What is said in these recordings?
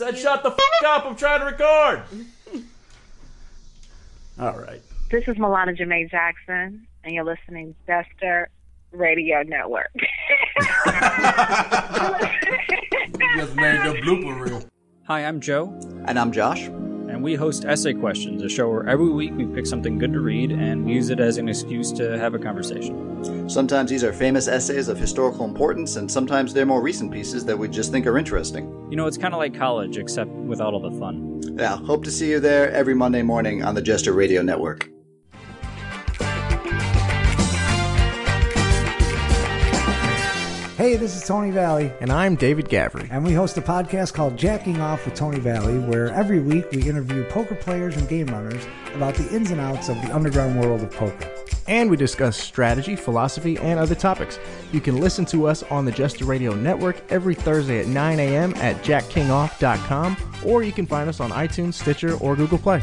Said shut the f up. I'm trying to record. All right. This is Milana Jamae Jackson, and you're listening to Jester Radio Network. just made the blooper reel. Hi, I'm Joe, And I'm Josh. And we host Essay Questions, a show where every week we pick something good to read and we use it as an excuse to have a conversation. Sometimes these are famous essays of historical importance, and sometimes they're more recent pieces that we just think are interesting. You know, it's kind of like college, except without all the fun. Yeah, hope to see you there every Monday morning on the Jester Radio Network. Hey, this is Tony Valley, And I'm David Gavry. and we host a podcast called Jacking Off with Tony Valley, where every week we interview poker players and game runners about the ins and outs of the underground world of poker. And we discuss strategy, philosophy, and other topics. You can listen to us on the Jester Radio Network every Thursday at 9 a.m. at jackkingoff.com, or you can find us on iTunes, Stitcher, or Google Play.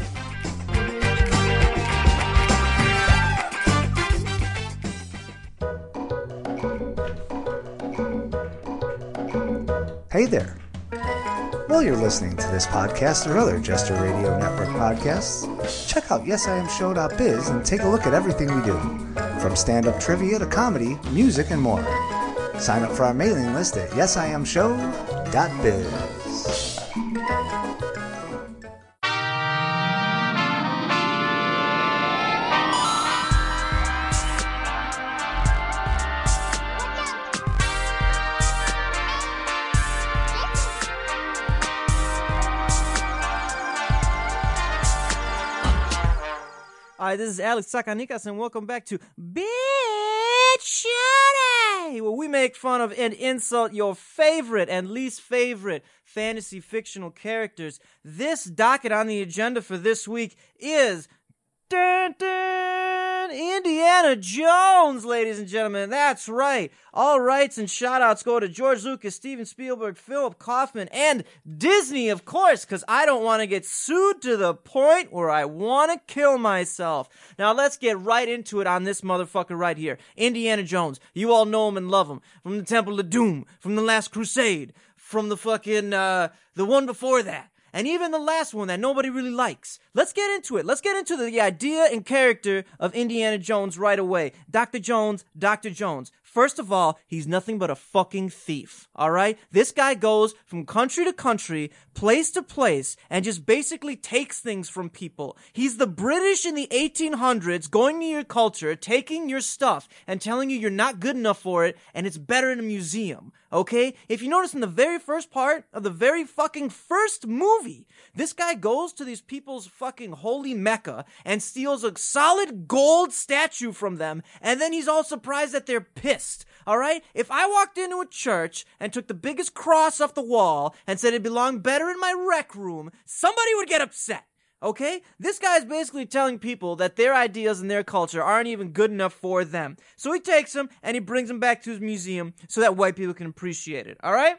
While you're listening to this podcast or other Jester Radio Network podcasts, check out yesiamshow.biz and take a look at everything we do, from stand-up trivia to comedy, music, and more. Sign up for our mailing list at yesiamshow.biz. Hi, this is Alex Sakanikas, and welcome back to Bitch Shitty, where we make fun of and insult your favorite and least favorite fantasy fictional characters. This docket on the agenda for this week is dun, dun, Indiana Jones, ladies and gentlemen. That's right. All rights and shout outs go to George Lucas, Steven Spielberg, Philip Kaufman, and Disney, of course, because I don't want to get sued to the point where I want to kill myself. Now let's get right into it on this motherfucker right here. Indiana Jones. You all know him and love him. From the Temple of Doom, from the Last Crusade, from the fucking, uh, the one before that and even the last one that nobody really likes. Let's get into it. Let's get into the idea and character of Indiana Jones right away. Dr. Jones, Dr. Jones. First of all, he's nothing but a fucking thief. All right? This guy goes from country to country, place to place, and just basically takes things from people. He's the British in the 1800s going to your culture, taking your stuff, and telling you you're not good enough for it, and it's better in a museum. Okay? If you notice in the very first part of the very fucking first movie, this guy goes to these people's fucking holy mecca and steals a solid gold statue from them, and then he's all surprised that they're pissed. Alright? If I walked into a church and took the biggest cross off the wall and said it belonged better in my rec room, somebody would get upset. Okay? This guy is basically telling people that their ideas and their culture aren't even good enough for them. So he takes them and he brings them back to his museum so that white people can appreciate it. Alright?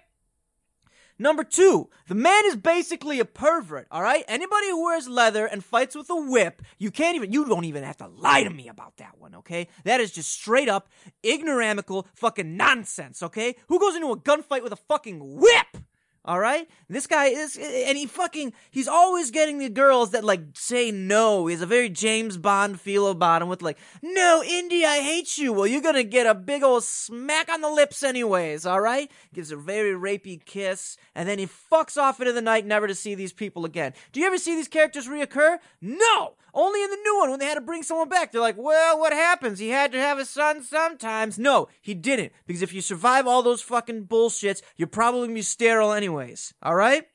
Number two, the man is basically a pervert, alright? Anybody who wears leather and fights with a whip, you can't even, you don't even have to lie to me about that one, okay? That is just straight up ignoramical fucking nonsense, okay? Who goes into a gunfight with a fucking whip? All right, this guy is, and he fucking, he's always getting the girls that like say no. He has a very James Bond feel about him with like, no, Indy, I hate you. Well, you're gonna get a big old smack on the lips anyways. All right, gives a very rapey kiss, and then he fucks off into the night, never to see these people again. Do you ever see these characters reoccur? No, only in the new one when they had to bring someone back. They're like, well, what happens? He had to have a son sometimes. No, he didn't, because if you survive all those fucking bullshits, you're probably gonna be sterile anyways. All right.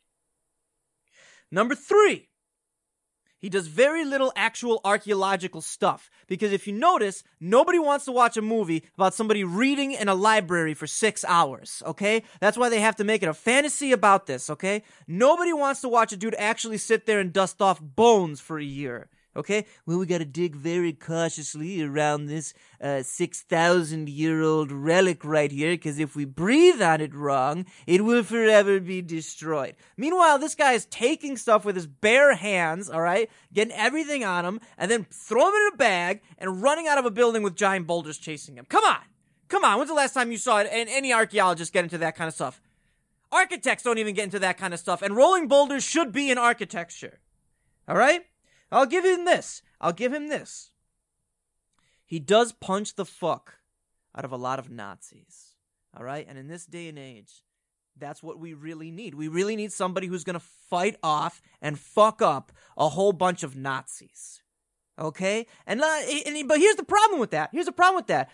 Number three. He does very little actual archaeological stuff because if you notice, nobody wants to watch a movie about somebody reading in a library for six hours, okay? That's why they have to make it a fantasy about this, okay? Nobody wants to watch a dude actually sit there and dust off bones for a year. Okay? Well, we gotta dig very cautiously around this uh, 6,000 year old relic right here, because if we breathe on it wrong, it will forever be destroyed. Meanwhile, this guy is taking stuff with his bare hands, alright? Getting everything on him, and then throwing it in a bag and running out of a building with giant boulders chasing him. Come on! Come on, when's the last time you saw it, and any archaeologist get into that kind of stuff? Architects don't even get into that kind of stuff, and rolling boulders should be in architecture. All right? I'll give him this. I'll give him this. He does punch the fuck out of a lot of Nazis. All right? And in this day and age, that's what we really need. We really need somebody who's going to fight off and fuck up a whole bunch of Nazis. Okay? And, uh, and but here's the problem with that. Here's the problem with that.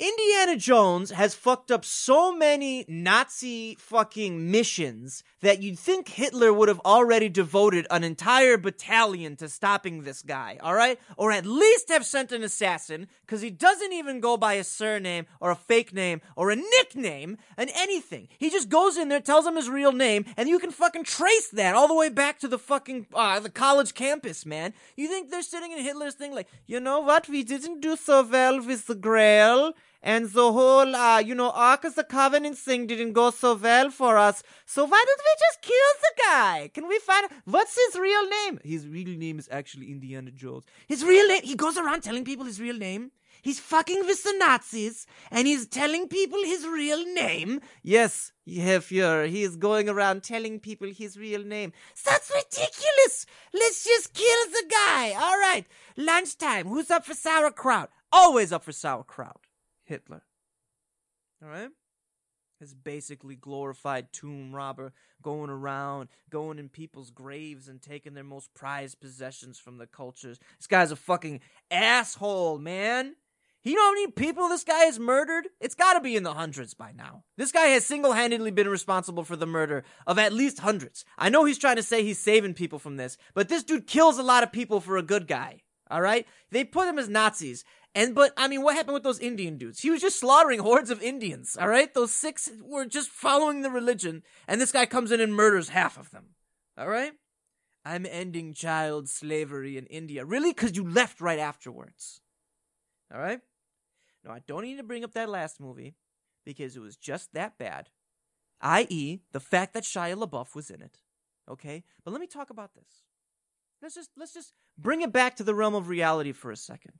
Indiana Jones has fucked up so many Nazi fucking missions that you'd think Hitler would have already devoted an entire battalion to stopping this guy, alright? Or at least have sent an assassin, because he doesn't even go by a surname or a fake name or a nickname and anything. He just goes in there, tells him his real name, and you can fucking trace that all the way back to the fucking, uh, the college campus, man. You think they're sitting in Hitler's thing like, you know what, we didn't do so well with the Grail and the whole, uh, you know, Ark of the Covenant thing didn't go so well for us. So why don't we just kill the guy? Can we find what's his real name? His real name is actually Indiana Jones. His real name. He goes around telling people his real name. He's fucking with the Nazis, and he's telling people his real name. Yes, Herr he is going around telling people his real name. That's ridiculous. Let's just kill the guy. All right, lunchtime. Who's up for sauerkraut? Always up for sauerkraut. Hitler. All right? This basically glorified tomb robber going around, going in people's graves and taking their most prized possessions from the cultures. This guy's a fucking asshole, man. You know how many people this guy has murdered? It's gotta be in the hundreds by now. This guy has single handedly been responsible for the murder of at least hundreds. I know he's trying to say he's saving people from this, but this dude kills a lot of people for a good guy. All right? They put him as Nazis. And but I mean, what happened with those Indian dudes? He was just slaughtering hordes of Indians. All right, those Sikhs were just following the religion, and this guy comes in and murders half of them. All right, I'm ending child slavery in India. Really? Because you left right afterwards. All right. No, I don't need to bring up that last movie because it was just that bad. I.e., the fact that Shia LaBeouf was in it. Okay, but let me talk about this. Let's just let's just bring it back to the realm of reality for a second.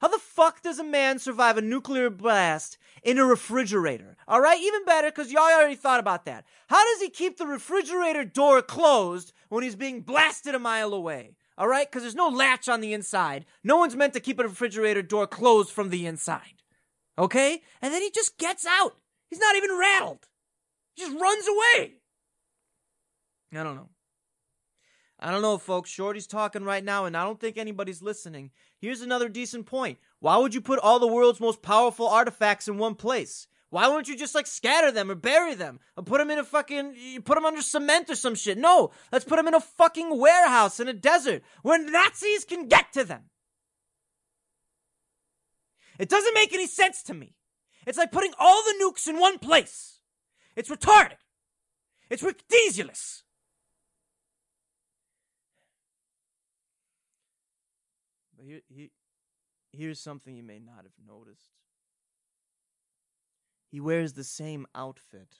How the fuck does a man survive a nuclear blast in a refrigerator? All right, even better because y'all already thought about that. How does he keep the refrigerator door closed when he's being blasted a mile away? All right, because there's no latch on the inside. No one's meant to keep a refrigerator door closed from the inside. Okay? And then he just gets out. He's not even rattled. He just runs away. I don't know. I don't know, folks. Shorty's talking right now, and I don't think anybody's listening. Here's another decent point. Why would you put all the world's most powerful artifacts in one place? Why wouldn't you just like scatter them or bury them or put them in a fucking put them under cement or some shit? No, let's put them in a fucking warehouse in a desert where Nazis can get to them. It doesn't make any sense to me. It's like putting all the nukes in one place. It's retarded. It's ridiculous. Here, here, here's something you may not have noticed. He wears the same outfit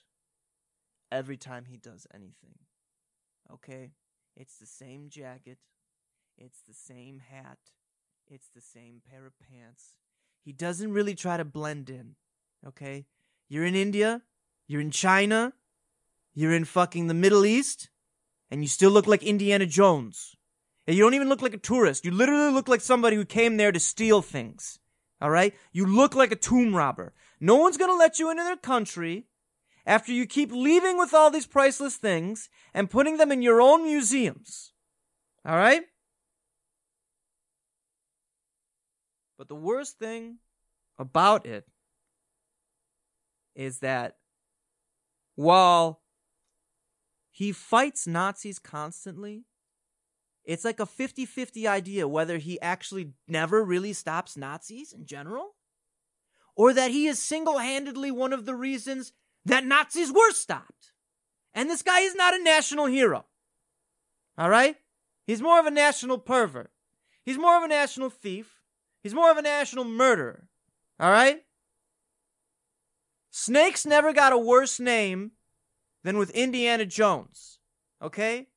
every time he does anything. Okay? It's the same jacket. It's the same hat. It's the same pair of pants. He doesn't really try to blend in. Okay? You're in India. You're in China. You're in fucking the Middle East. And you still look like Indiana Jones. And you don't even look like a tourist. You literally look like somebody who came there to steal things. All right? You look like a tomb robber. No one's going to let you into their country after you keep leaving with all these priceless things and putting them in your own museums. All right? But the worst thing about it is that while he fights Nazis constantly, it's like a 50 50 idea whether he actually never really stops Nazis in general, or that he is single handedly one of the reasons that Nazis were stopped. And this guy is not a national hero. All right? He's more of a national pervert. He's more of a national thief. He's more of a national murderer. All right? Snakes never got a worse name than with Indiana Jones. Okay?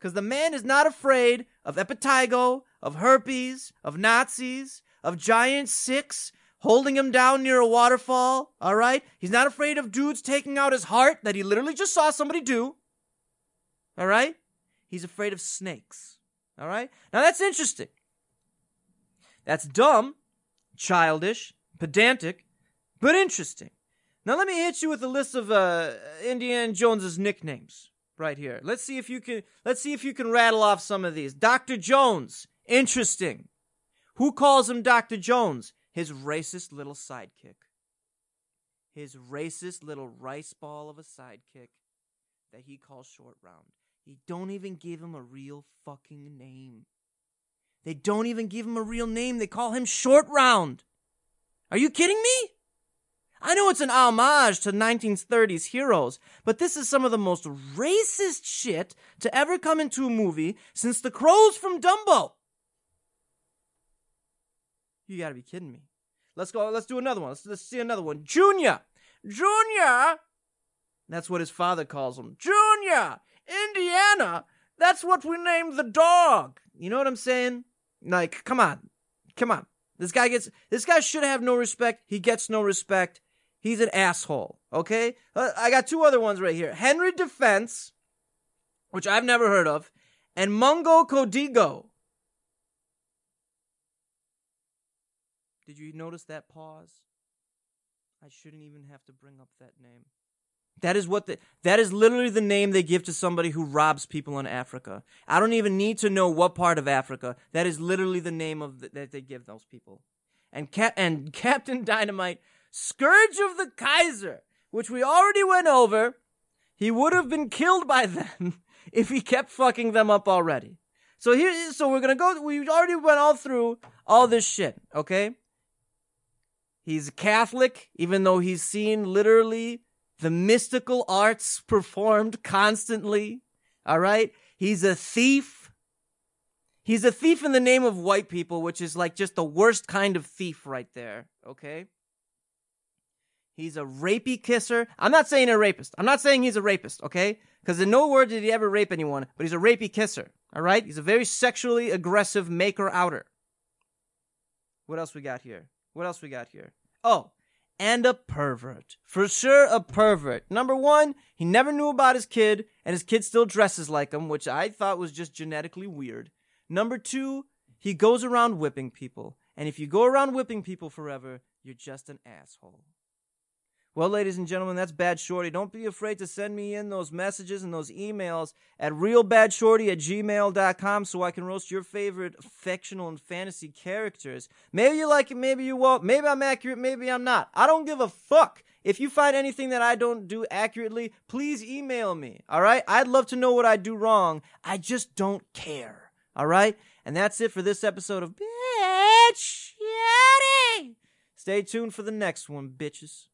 Because the man is not afraid of impetigo, of herpes, of Nazis, of giant Sikhs holding him down near a waterfall, all right? He's not afraid of dudes taking out his heart that he literally just saw somebody do. All right? He's afraid of snakes. All right? Now that's interesting. That's dumb, childish, pedantic, but interesting. Now let me hit you with a list of uh, Indiana Jones's nicknames right here. Let's see if you can let's see if you can rattle off some of these. Dr. Jones, interesting. Who calls him Dr. Jones? His racist little sidekick. His racist little rice ball of a sidekick that he calls Short Round. They don't even give him a real fucking name. They don't even give him a real name. They call him Short Round. Are you kidding me? I know it's an homage to 1930s heroes, but this is some of the most racist shit to ever come into a movie since the crows from Dumbo. You gotta be kidding me. Let's go, let's do another one. Let's, let's see another one. Junior! Junior! That's what his father calls him. Junior! Indiana! That's what we named the dog. You know what I'm saying? Like, come on. Come on. This guy gets, this guy should have no respect. He gets no respect. He's an asshole. Okay? Uh, I got two other ones right here. Henry Defense, which I've never heard of, and Mungo Codigo. Did you notice that pause? I shouldn't even have to bring up that name. That is what the, that is literally the name they give to somebody who robs people in Africa. I don't even need to know what part of Africa. That is literally the name of the, that they give those people. And Cap and Captain Dynamite, Scourge of the Kaiser, which we already went over. He would have been killed by them if he kept fucking them up already. So here, so we're gonna go. We already went all through all this shit. Okay. He's Catholic, even though he's seen literally the mystical arts performed constantly. All right. He's a thief. He's a thief in the name of white people, which is like just the worst kind of thief right there. Okay. He's a rapey kisser. I'm not saying a rapist. I'm not saying he's a rapist, okay? Because in no word did he ever rape anyone, but he's a rapey kisser, all right? He's a very sexually aggressive maker outer. What else we got here? What else we got here? Oh, and a pervert. For sure, a pervert. Number one, he never knew about his kid, and his kid still dresses like him, which I thought was just genetically weird. Number two, he goes around whipping people. And if you go around whipping people forever, you're just an asshole. Well, ladies and gentlemen, that's Bad Shorty. Don't be afraid to send me in those messages and those emails at realbadshorty at gmail.com so I can roast your favorite fictional and fantasy characters. Maybe you like it, maybe you won't. Maybe I'm accurate, maybe I'm not. I don't give a fuck. If you find anything that I don't do accurately, please email me. All right? I'd love to know what I do wrong. I just don't care. All right? And that's it for this episode of Bitch Shorty. Stay tuned for the next one, bitches.